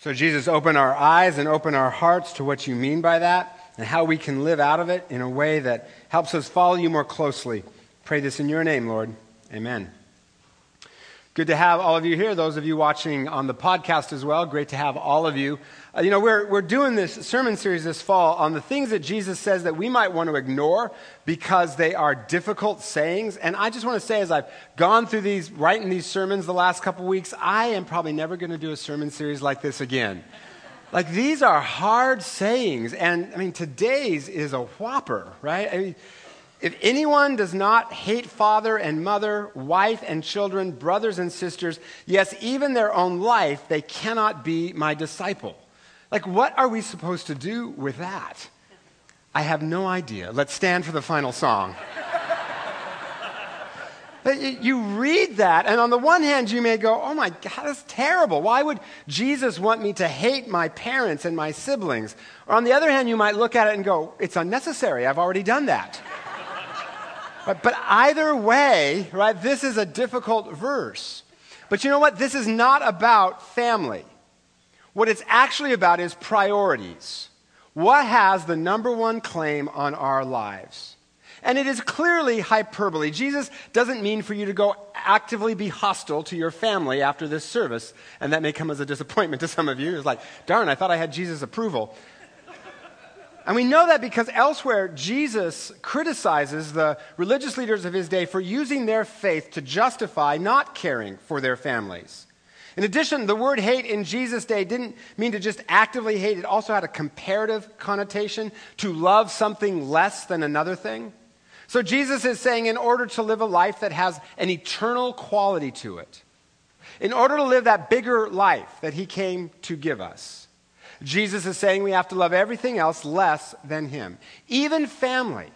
So, Jesus, open our eyes and open our hearts to what you mean by that and how we can live out of it in a way that helps us follow you more closely. Pray this in your name, Lord. Amen. Good to have all of you here, those of you watching on the podcast as well. Great to have all of you. Uh, you know, we're, we're doing this sermon series this fall on the things that Jesus says that we might want to ignore because they are difficult sayings. And I just want to say, as I've gone through these, writing these sermons the last couple weeks, I am probably never going to do a sermon series like this again. Like, these are hard sayings. And I mean, today's is a whopper, right? I mean, if anyone does not hate father and mother, wife and children, brothers and sisters, yes, even their own life, they cannot be my disciple. Like, what are we supposed to do with that? I have no idea. Let's stand for the final song. But you read that, and on the one hand, you may go, Oh my God, that's terrible. Why would Jesus want me to hate my parents and my siblings? Or on the other hand, you might look at it and go, It's unnecessary. I've already done that. But, either way, right, this is a difficult verse. But you know what? This is not about family. What it's actually about is priorities. What has the number one claim on our lives? And it is clearly hyperbole. Jesus doesn't mean for you to go actively be hostile to your family after this service, and that may come as a disappointment to some of you. It's like, darn, I thought I had Jesus' approval. And we know that because elsewhere, Jesus criticizes the religious leaders of his day for using their faith to justify not caring for their families. In addition, the word hate in Jesus' day didn't mean to just actively hate, it also had a comparative connotation to love something less than another thing. So Jesus is saying, in order to live a life that has an eternal quality to it, in order to live that bigger life that he came to give us, Jesus is saying we have to love everything else less than him, even family,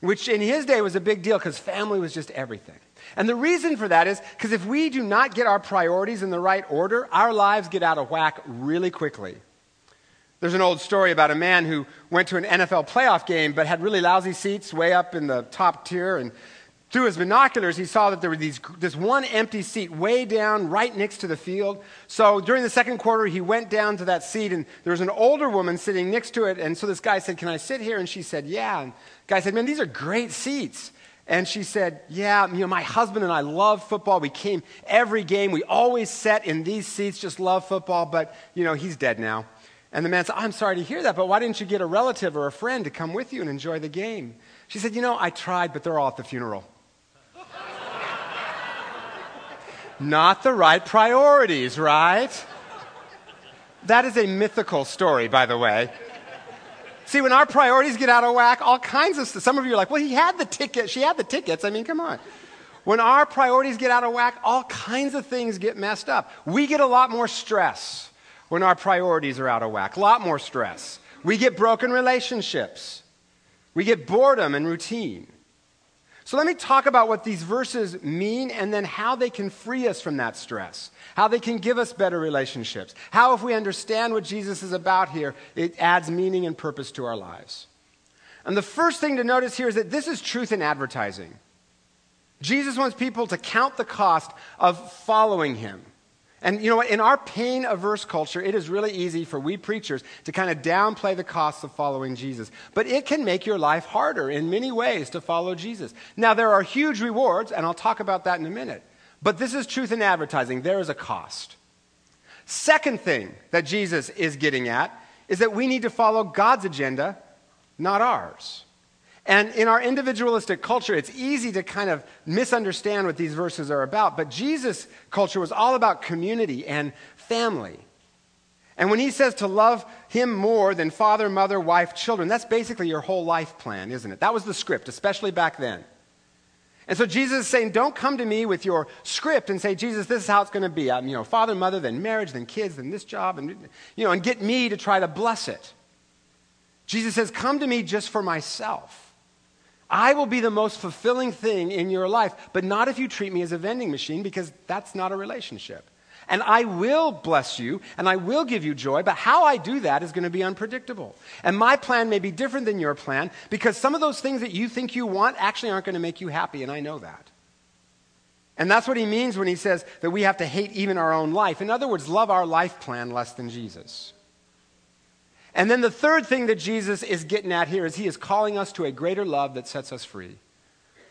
which in his day was a big deal because family was just everything. And the reason for that is because if we do not get our priorities in the right order, our lives get out of whack really quickly. There's an old story about a man who went to an NFL playoff game but had really lousy seats way up in the top tier. And through his binoculars, he saw that there was these, this one empty seat way down right next to the field. So during the second quarter, he went down to that seat, and there was an older woman sitting next to it. And so this guy said, Can I sit here? And she said, Yeah. And the guy said, Man, these are great seats. And she said, Yeah, you know, my husband and I love football. We came every game. We always sat in these seats, just love football, but, you know, he's dead now. And the man said, I'm sorry to hear that, but why didn't you get a relative or a friend to come with you and enjoy the game? She said, You know, I tried, but they're all at the funeral. Not the right priorities, right? That is a mythical story, by the way. See, when our priorities get out of whack, all kinds of stuff. Some of you are like, well, he had the ticket. She had the tickets. I mean, come on. When our priorities get out of whack, all kinds of things get messed up. We get a lot more stress when our priorities are out of whack, a lot more stress. We get broken relationships. We get boredom and routine. So let me talk about what these verses mean and then how they can free us from that stress, how they can give us better relationships, how, if we understand what Jesus is about here, it adds meaning and purpose to our lives. And the first thing to notice here is that this is truth in advertising. Jesus wants people to count the cost of following him. And you know what? In our pain averse culture, it is really easy for we preachers to kind of downplay the costs of following Jesus. But it can make your life harder in many ways to follow Jesus. Now, there are huge rewards, and I'll talk about that in a minute. But this is truth in advertising. There is a cost. Second thing that Jesus is getting at is that we need to follow God's agenda, not ours. And in our individualistic culture, it's easy to kind of misunderstand what these verses are about. But Jesus' culture was all about community and family. And when he says to love him more than father, mother, wife, children, that's basically your whole life plan, isn't it? That was the script, especially back then. And so Jesus is saying, don't come to me with your script and say, Jesus, this is how it's going to be. I'm, you know, father, mother, then marriage, then kids, then this job, and, you know, and get me to try to bless it. Jesus says, come to me just for myself. I will be the most fulfilling thing in your life, but not if you treat me as a vending machine because that's not a relationship. And I will bless you and I will give you joy, but how I do that is going to be unpredictable. And my plan may be different than your plan because some of those things that you think you want actually aren't going to make you happy, and I know that. And that's what he means when he says that we have to hate even our own life. In other words, love our life plan less than Jesus. And then the third thing that Jesus is getting at here is he is calling us to a greater love that sets us free.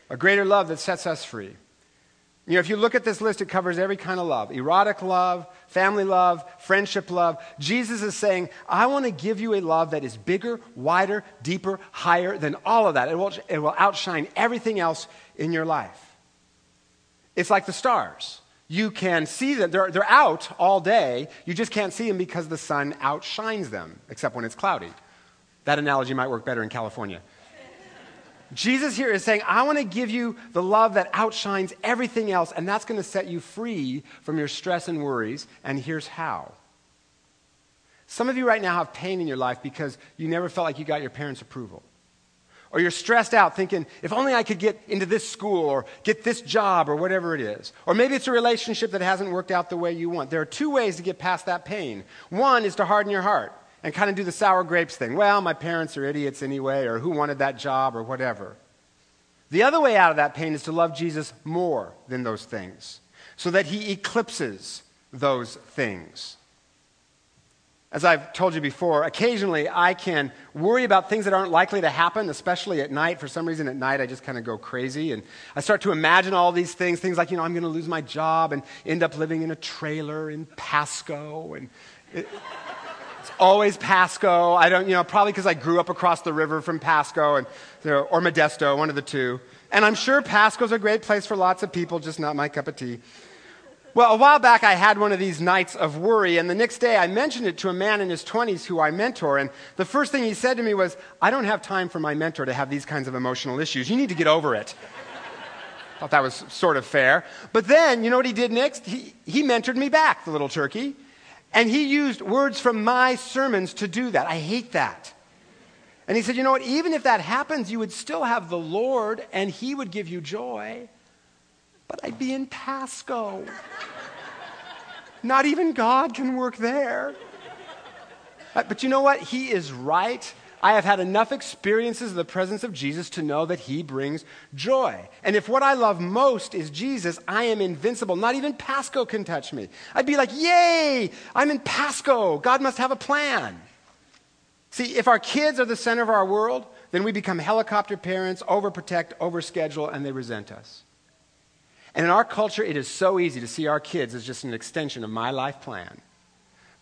A greater love that sets us free. You know, if you look at this list, it covers every kind of love erotic love, family love, friendship love. Jesus is saying, I want to give you a love that is bigger, wider, deeper, higher than all of that. It will, it will outshine everything else in your life. It's like the stars. You can see them, they're, they're out all day. You just can't see them because the sun outshines them, except when it's cloudy. That analogy might work better in California. Jesus here is saying, I want to give you the love that outshines everything else, and that's going to set you free from your stress and worries. And here's how. Some of you right now have pain in your life because you never felt like you got your parents' approval. Or you're stressed out thinking, if only I could get into this school or get this job or whatever it is. Or maybe it's a relationship that hasn't worked out the way you want. There are two ways to get past that pain. One is to harden your heart and kind of do the sour grapes thing. Well, my parents are idiots anyway, or who wanted that job or whatever. The other way out of that pain is to love Jesus more than those things so that he eclipses those things. As I've told you before, occasionally I can worry about things that aren't likely to happen, especially at night. For some reason, at night, I just kind of go crazy. And I start to imagine all these things things like, you know, I'm going to lose my job and end up living in a trailer in Pasco. And it, it's always Pasco. I don't, you know, probably because I grew up across the river from Pasco and, you know, or Modesto, one of the two. And I'm sure Pasco's a great place for lots of people, just not my cup of tea. Well, a while back, I had one of these nights of worry, and the next day I mentioned it to a man in his 20s who I mentor, and the first thing he said to me was, I don't have time for my mentor to have these kinds of emotional issues. You need to get over it. Thought that was sort of fair. But then, you know what he did next? He, he mentored me back, the little turkey, and he used words from my sermons to do that. I hate that. And he said, You know what? Even if that happens, you would still have the Lord, and he would give you joy but I'd be in Pasco. Not even God can work there. Uh, but you know what? He is right. I have had enough experiences of the presence of Jesus to know that he brings joy. And if what I love most is Jesus, I am invincible. Not even Pasco can touch me. I'd be like, yay, I'm in Pasco. God must have a plan. See, if our kids are the center of our world, then we become helicopter parents, overprotect, overschedule, and they resent us. And in our culture, it is so easy to see our kids as just an extension of my life plan.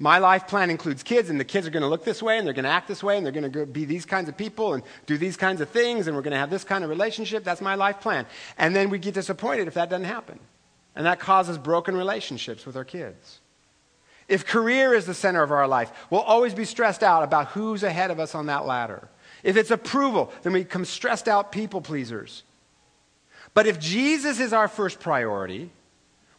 My life plan includes kids, and the kids are going to look this way, and they're going to act this way, and they're going to be these kinds of people and do these kinds of things, and we're going to have this kind of relationship. That's my life plan. And then we get disappointed if that doesn't happen. And that causes broken relationships with our kids. If career is the center of our life, we'll always be stressed out about who's ahead of us on that ladder. If it's approval, then we become stressed out people pleasers. But if Jesus is our first priority,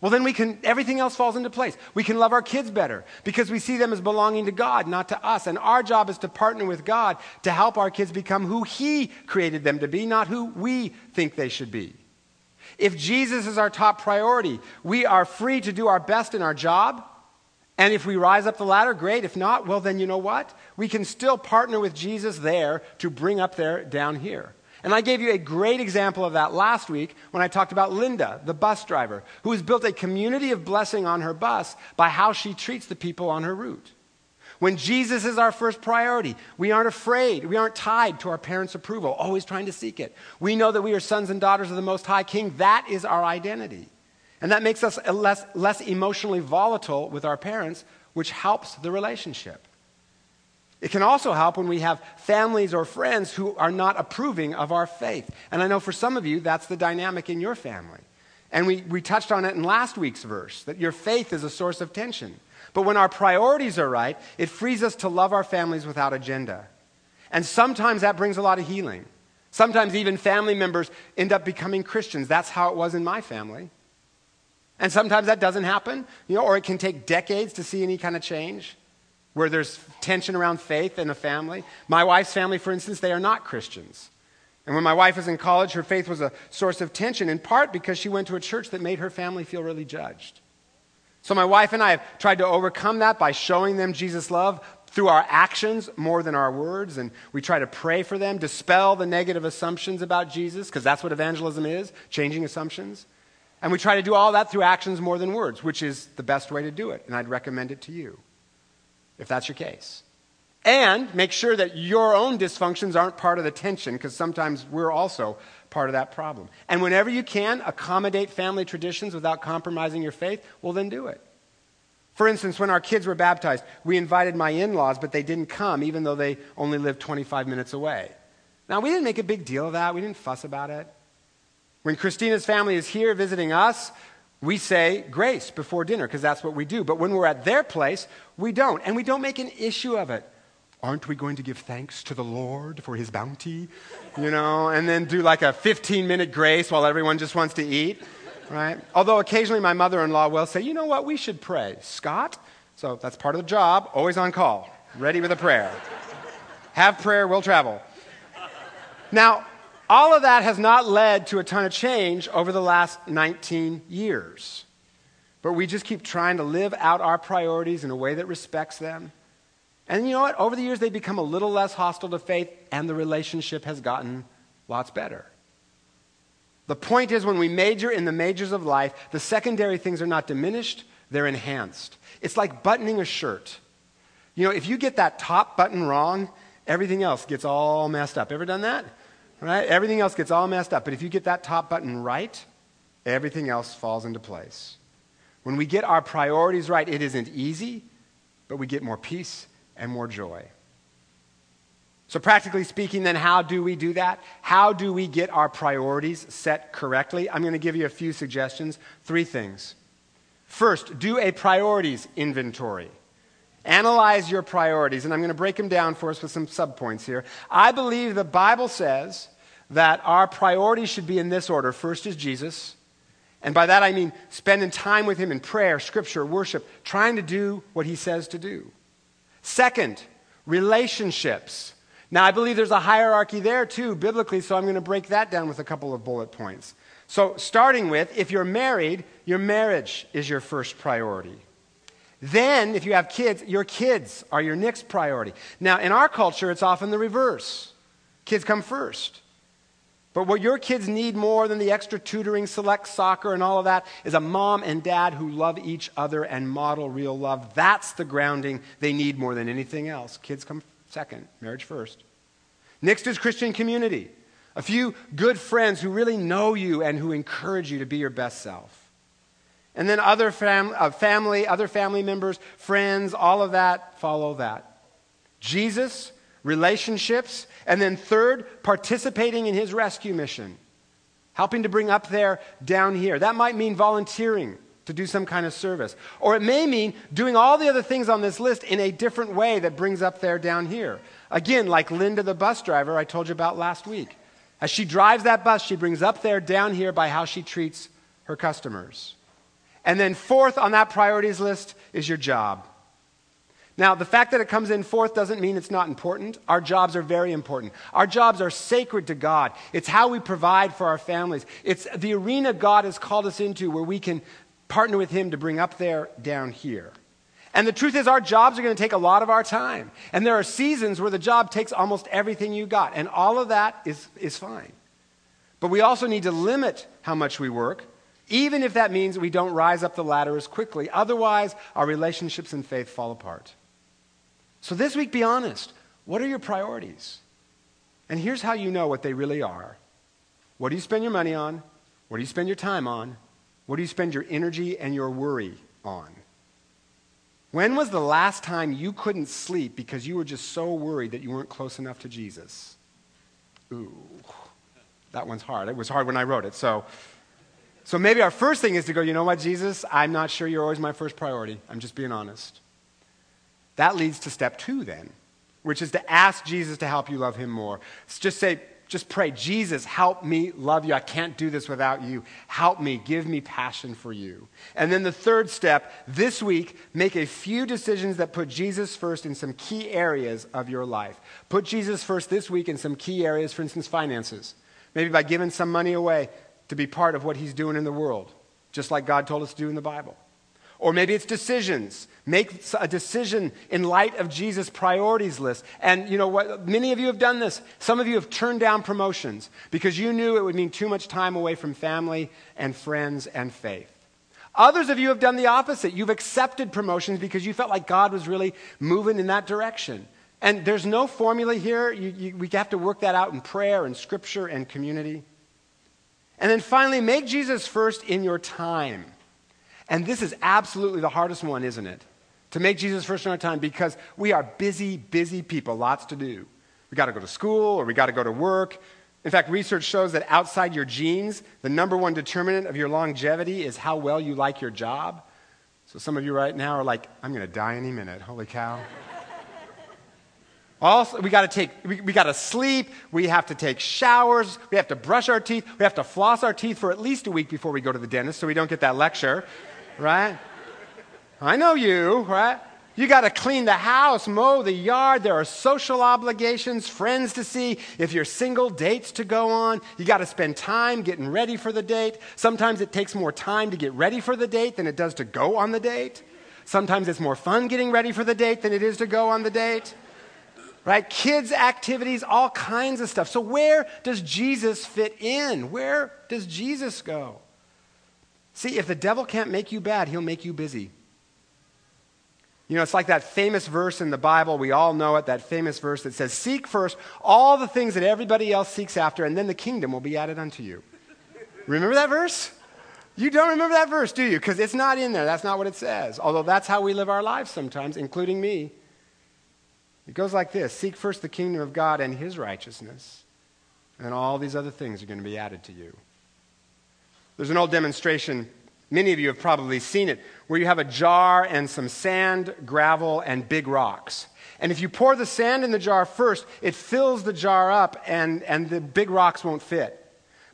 well, then we can, everything else falls into place. We can love our kids better because we see them as belonging to God, not to us. And our job is to partner with God to help our kids become who He created them to be, not who we think they should be. If Jesus is our top priority, we are free to do our best in our job. And if we rise up the ladder, great. If not, well, then you know what? We can still partner with Jesus there to bring up there down here. And I gave you a great example of that last week when I talked about Linda, the bus driver, who has built a community of blessing on her bus by how she treats the people on her route. When Jesus is our first priority, we aren't afraid. We aren't tied to our parents' approval, always trying to seek it. We know that we are sons and daughters of the Most High King. That is our identity. And that makes us less, less emotionally volatile with our parents, which helps the relationship. It can also help when we have families or friends who are not approving of our faith. And I know for some of you, that's the dynamic in your family. And we, we touched on it in last week's verse that your faith is a source of tension. But when our priorities are right, it frees us to love our families without agenda. And sometimes that brings a lot of healing. Sometimes even family members end up becoming Christians. That's how it was in my family. And sometimes that doesn't happen, you know, or it can take decades to see any kind of change where there's tension around faith in a family. My wife's family, for instance, they are not Christians. And when my wife was in college, her faith was a source of tension, in part because she went to a church that made her family feel really judged. So my wife and I have tried to overcome that by showing them Jesus' love through our actions more than our words. And we try to pray for them, dispel the negative assumptions about Jesus, because that's what evangelism is changing assumptions. And we try to do all that through actions more than words, which is the best way to do it. And I'd recommend it to you if that's your case. And make sure that your own dysfunctions aren't part of the tension, because sometimes we're also part of that problem. And whenever you can accommodate family traditions without compromising your faith, well, then do it. For instance, when our kids were baptized, we invited my in laws, but they didn't come, even though they only lived 25 minutes away. Now, we didn't make a big deal of that, we didn't fuss about it. When Christina's family is here visiting us, we say grace before dinner because that's what we do. But when we're at their place, we don't. And we don't make an issue of it. Aren't we going to give thanks to the Lord for his bounty? You know, and then do like a 15 minute grace while everyone just wants to eat, right? Although occasionally my mother in law will say, you know what, we should pray. Scott, so that's part of the job, always on call, ready with a prayer. Have prayer, we'll travel. Now, all of that has not led to a ton of change over the last 19 years. But we just keep trying to live out our priorities in a way that respects them. And you know what? Over the years, they've become a little less hostile to faith, and the relationship has gotten lots better. The point is, when we major in the majors of life, the secondary things are not diminished, they're enhanced. It's like buttoning a shirt. You know, if you get that top button wrong, everything else gets all messed up. Ever done that? Right? Everything else gets all messed up. But if you get that top button right, everything else falls into place. When we get our priorities right, it isn't easy, but we get more peace and more joy. So, practically speaking, then, how do we do that? How do we get our priorities set correctly? I'm going to give you a few suggestions. Three things. First, do a priorities inventory. Analyze your priorities, and I'm going to break them down for us with some subpoints here. I believe the Bible says that our priorities should be in this order. First is Jesus, and by that I mean spending time with Him in prayer, scripture, worship, trying to do what He says to do. Second, relationships. Now, I believe there's a hierarchy there too, biblically, so I'm going to break that down with a couple of bullet points. So, starting with, if you're married, your marriage is your first priority. Then, if you have kids, your kids are your next priority. Now, in our culture, it's often the reverse kids come first. But what your kids need more than the extra tutoring, select soccer, and all of that is a mom and dad who love each other and model real love. That's the grounding they need more than anything else. Kids come second, marriage first. Next is Christian community. A few good friends who really know you and who encourage you to be your best self. And then other fam- uh, family, other family members, friends, all of that follow that. Jesus, relationships, and then third, participating in his rescue mission, helping to bring up there down here. That might mean volunteering to do some kind of service. Or it may mean doing all the other things on this list in a different way that brings up there down here. Again, like Linda, the bus driver I told you about last week. As she drives that bus, she brings up there down here by how she treats her customers. And then, fourth on that priorities list is your job. Now, the fact that it comes in fourth doesn't mean it's not important. Our jobs are very important. Our jobs are sacred to God. It's how we provide for our families. It's the arena God has called us into where we can partner with Him to bring up there, down here. And the truth is, our jobs are going to take a lot of our time. And there are seasons where the job takes almost everything you got. And all of that is, is fine. But we also need to limit how much we work even if that means we don't rise up the ladder as quickly. Otherwise, our relationships and faith fall apart. So this week, be honest. What are your priorities? And here's how you know what they really are. What do you spend your money on? What do you spend your time on? What do you spend your energy and your worry on? When was the last time you couldn't sleep because you were just so worried that you weren't close enough to Jesus? Ooh, that one's hard. It was hard when I wrote it. So so maybe our first thing is to go, you know what, Jesus, I'm not sure you're always my first priority. I'm just being honest. That leads to step two, then, which is to ask Jesus to help you love him more. Just say, just pray, Jesus, help me love you. I can't do this without you. Help me. Give me passion for you. And then the third step, this week, make a few decisions that put Jesus first in some key areas of your life. Put Jesus first this week in some key areas, for instance, finances. Maybe by giving some money away to be part of what he's doing in the world, just like God told us to do in the Bible. Or maybe it's decisions. Make a decision in light of Jesus' priorities list. And you know what? Many of you have done this. Some of you have turned down promotions because you knew it would mean too much time away from family and friends and faith. Others of you have done the opposite. You've accepted promotions because you felt like God was really moving in that direction. And there's no formula here. You, you, we have to work that out in prayer and scripture and community. And then finally, make Jesus first in your time. And this is absolutely the hardest one, isn't it? To make Jesus first in our time because we are busy, busy people, lots to do. We got to go to school or we got to go to work. In fact, research shows that outside your genes, the number one determinant of your longevity is how well you like your job. So some of you right now are like, I'm going to die any minute. Holy cow. Also, we got to take, we, we got to sleep. We have to take showers. We have to brush our teeth. We have to floss our teeth for at least a week before we go to the dentist so we don't get that lecture, right? I know you, right? You got to clean the house, mow the yard. There are social obligations, friends to see. If you're single, dates to go on. You got to spend time getting ready for the date. Sometimes it takes more time to get ready for the date than it does to go on the date. Sometimes it's more fun getting ready for the date than it is to go on the date right? Kids' activities, all kinds of stuff. So, where does Jesus fit in? Where does Jesus go? See, if the devil can't make you bad, he'll make you busy. You know, it's like that famous verse in the Bible. We all know it, that famous verse that says, Seek first all the things that everybody else seeks after, and then the kingdom will be added unto you. remember that verse? You don't remember that verse, do you? Because it's not in there. That's not what it says. Although that's how we live our lives sometimes, including me. It goes like this Seek first the kingdom of God and his righteousness, and all these other things are going to be added to you. There's an old demonstration, many of you have probably seen it, where you have a jar and some sand, gravel, and big rocks. And if you pour the sand in the jar first, it fills the jar up and, and the big rocks won't fit.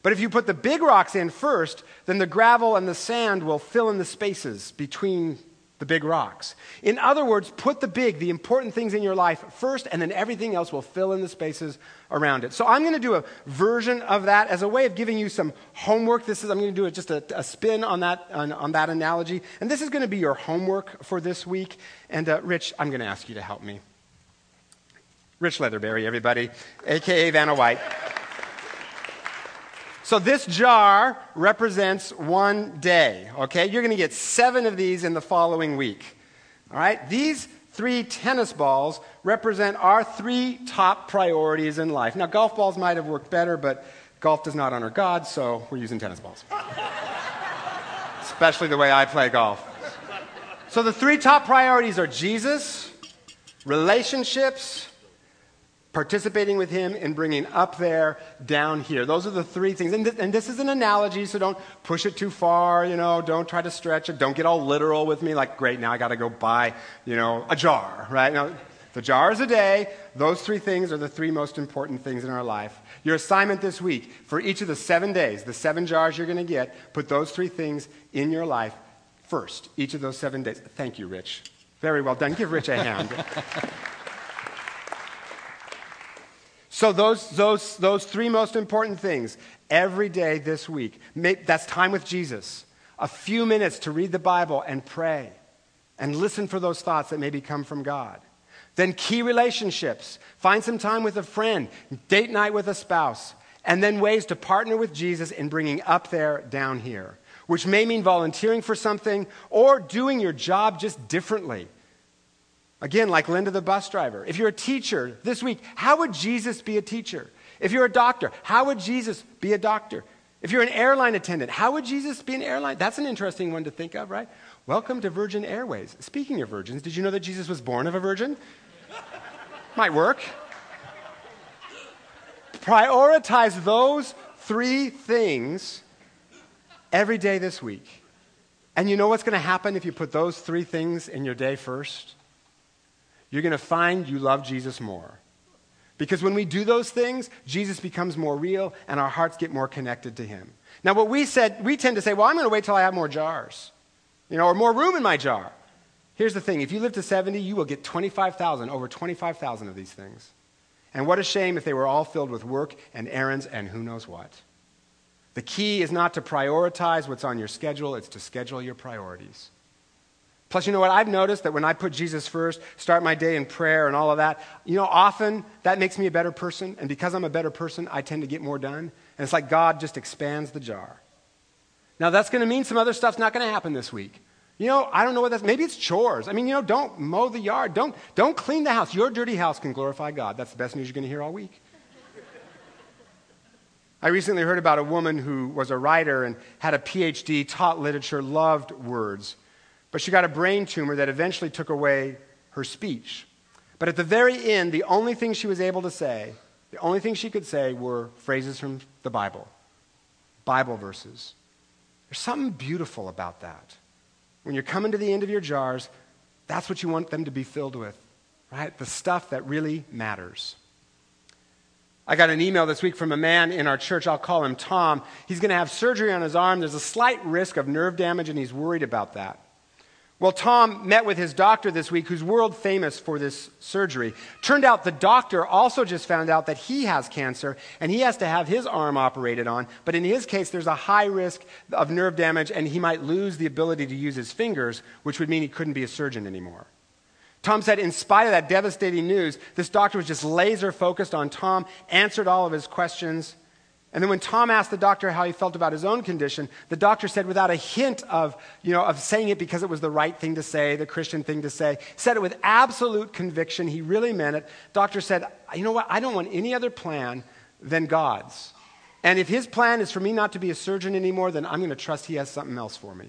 But if you put the big rocks in first, then the gravel and the sand will fill in the spaces between the big rocks. In other words, put the big, the important things in your life first, and then everything else will fill in the spaces around it. So I'm going to do a version of that as a way of giving you some homework. This is I'm going to do just a, a spin on that on, on, that analogy, and this is going to be your homework for this week. And uh, Rich, I'm going to ask you to help me. Rich Leatherberry, everybody, aka Vanna White. So this jar represents one day, okay? You're going to get seven of these in the following week. All right? These three tennis balls represent our three top priorities in life. Now, golf balls might have worked better, but golf does not honor God, so we're using tennis balls. Especially the way I play golf. So the three top priorities are Jesus, relationships, participating with him in bringing up there, down here. Those are the three things. And, th- and, this is an analogy, so don't push it too far, you know, don't try to stretch it. Don't get all literal with me, like, great, now I got to go buy, you know, a jar, right? Now, the jar is a day. Those three things are the three most important things in our life. Your assignment this week, for each of the seven days, the seven jars you're going to get, put those three things in your life first, each of those seven days. Thank you, Rich. Very well done. Give Rich a hand. So, those, those, those three most important things every day this week that's time with Jesus. A few minutes to read the Bible and pray and listen for those thoughts that maybe come from God. Then, key relationships. Find some time with a friend, date night with a spouse, and then ways to partner with Jesus in bringing up there, down here, which may mean volunteering for something or doing your job just differently Again, like Linda the bus driver. If you're a teacher this week, how would Jesus be a teacher? If you're a doctor, how would Jesus be a doctor? If you're an airline attendant, how would Jesus be an airline? That's an interesting one to think of, right? Welcome to Virgin Airways. Speaking of virgins, did you know that Jesus was born of a virgin? Might work. Prioritize those three things every day this week. And you know what's going to happen if you put those three things in your day first? You're going to find you love Jesus more. Because when we do those things, Jesus becomes more real and our hearts get more connected to him. Now, what we said, we tend to say, well, I'm going to wait till I have more jars, you know, or more room in my jar. Here's the thing if you live to 70, you will get 25,000, over 25,000 of these things. And what a shame if they were all filled with work and errands and who knows what. The key is not to prioritize what's on your schedule, it's to schedule your priorities. Plus, you know what? I've noticed that when I put Jesus first, start my day in prayer and all of that, you know, often that makes me a better person. And because I'm a better person, I tend to get more done. And it's like God just expands the jar. Now, that's going to mean some other stuff's not going to happen this week. You know, I don't know what that's, maybe it's chores. I mean, you know, don't mow the yard. Don't, don't clean the house. Your dirty house can glorify God. That's the best news you're going to hear all week. I recently heard about a woman who was a writer and had a PhD, taught literature, loved words, but she got a brain tumor that eventually took away her speech. But at the very end, the only thing she was able to say, the only thing she could say were phrases from the Bible, Bible verses. There's something beautiful about that. When you're coming to the end of your jars, that's what you want them to be filled with, right? The stuff that really matters. I got an email this week from a man in our church. I'll call him Tom. He's going to have surgery on his arm. There's a slight risk of nerve damage, and he's worried about that. Well, Tom met with his doctor this week, who's world famous for this surgery. Turned out the doctor also just found out that he has cancer and he has to have his arm operated on. But in his case, there's a high risk of nerve damage and he might lose the ability to use his fingers, which would mean he couldn't be a surgeon anymore. Tom said, in spite of that devastating news, this doctor was just laser focused on Tom, answered all of his questions. And then when Tom asked the doctor how he felt about his own condition, the doctor said, without a hint of, you know, of saying it because it was the right thing to say, the Christian thing to say, said it with absolute conviction. He really meant it. Doctor said, you know what? I don't want any other plan than God's. And if his plan is for me not to be a surgeon anymore, then I'm going to trust he has something else for me.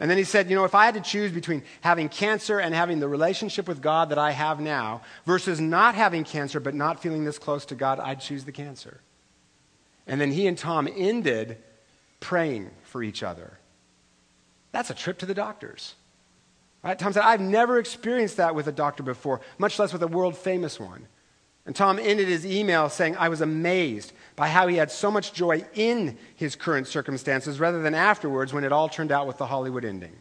And then he said, you know, if I had to choose between having cancer and having the relationship with God that I have now versus not having cancer but not feeling this close to God, I'd choose the cancer. And then he and Tom ended praying for each other. That's a trip to the doctors. Right? Tom said, I've never experienced that with a doctor before, much less with a world famous one. And Tom ended his email saying, I was amazed by how he had so much joy in his current circumstances rather than afterwards when it all turned out with the Hollywood ending.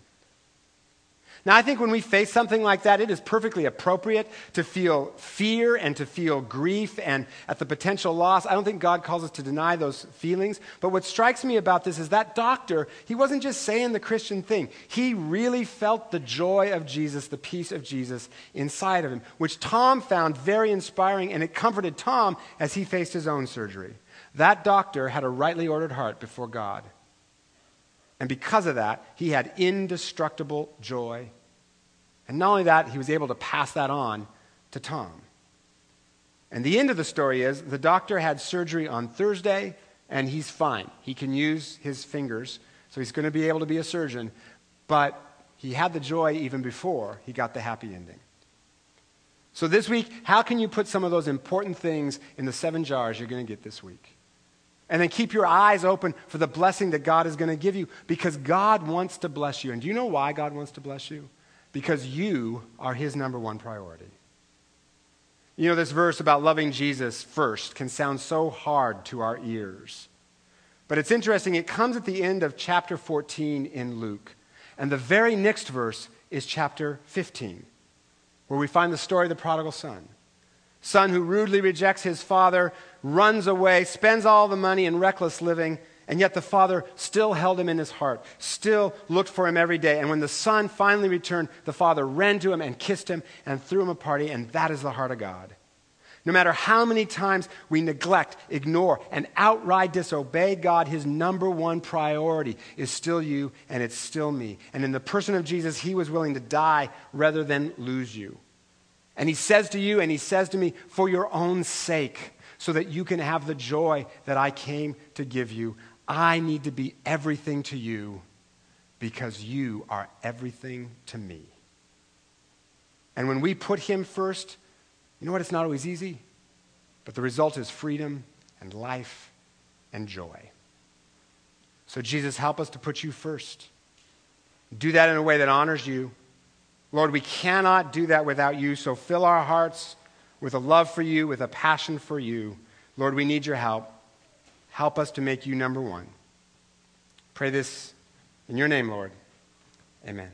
Now, I think when we face something like that, it is perfectly appropriate to feel fear and to feel grief and at the potential loss. I don't think God calls us to deny those feelings. But what strikes me about this is that doctor, he wasn't just saying the Christian thing. He really felt the joy of Jesus, the peace of Jesus inside of him, which Tom found very inspiring, and it comforted Tom as he faced his own surgery. That doctor had a rightly ordered heart before God. And because of that, he had indestructible joy and not only that, he was able to pass that on to Tom. And the end of the story is the doctor had surgery on Thursday, and he's fine. He can use his fingers, so he's going to be able to be a surgeon. But he had the joy even before he got the happy ending. So, this week, how can you put some of those important things in the seven jars you're going to get this week? And then keep your eyes open for the blessing that God is going to give you because God wants to bless you. And do you know why God wants to bless you? Because you are his number one priority. You know, this verse about loving Jesus first can sound so hard to our ears. But it's interesting, it comes at the end of chapter 14 in Luke. And the very next verse is chapter 15, where we find the story of the prodigal son. Son who rudely rejects his father, runs away, spends all the money in reckless living, and yet the father still held him in his heart, still looked for him every day. And when the son finally returned, the father ran to him and kissed him and threw him a party. And that is the heart of God. No matter how many times we neglect, ignore, and outright disobey God, his number one priority is still you and it's still me. And in the person of Jesus, he was willing to die rather than lose you. And he says to you and he says to me, for your own sake, so that you can have the joy that I came to give you, I need to be everything to you because you are everything to me. And when we put Him first, you know what? It's not always easy, but the result is freedom and life and joy. So, Jesus, help us to put you first. Do that in a way that honors you. Lord, we cannot do that without you, so fill our hearts with a love for you, with a passion for you. Lord, we need your help. Help us to make you number one. Pray this in your name, Lord. Amen.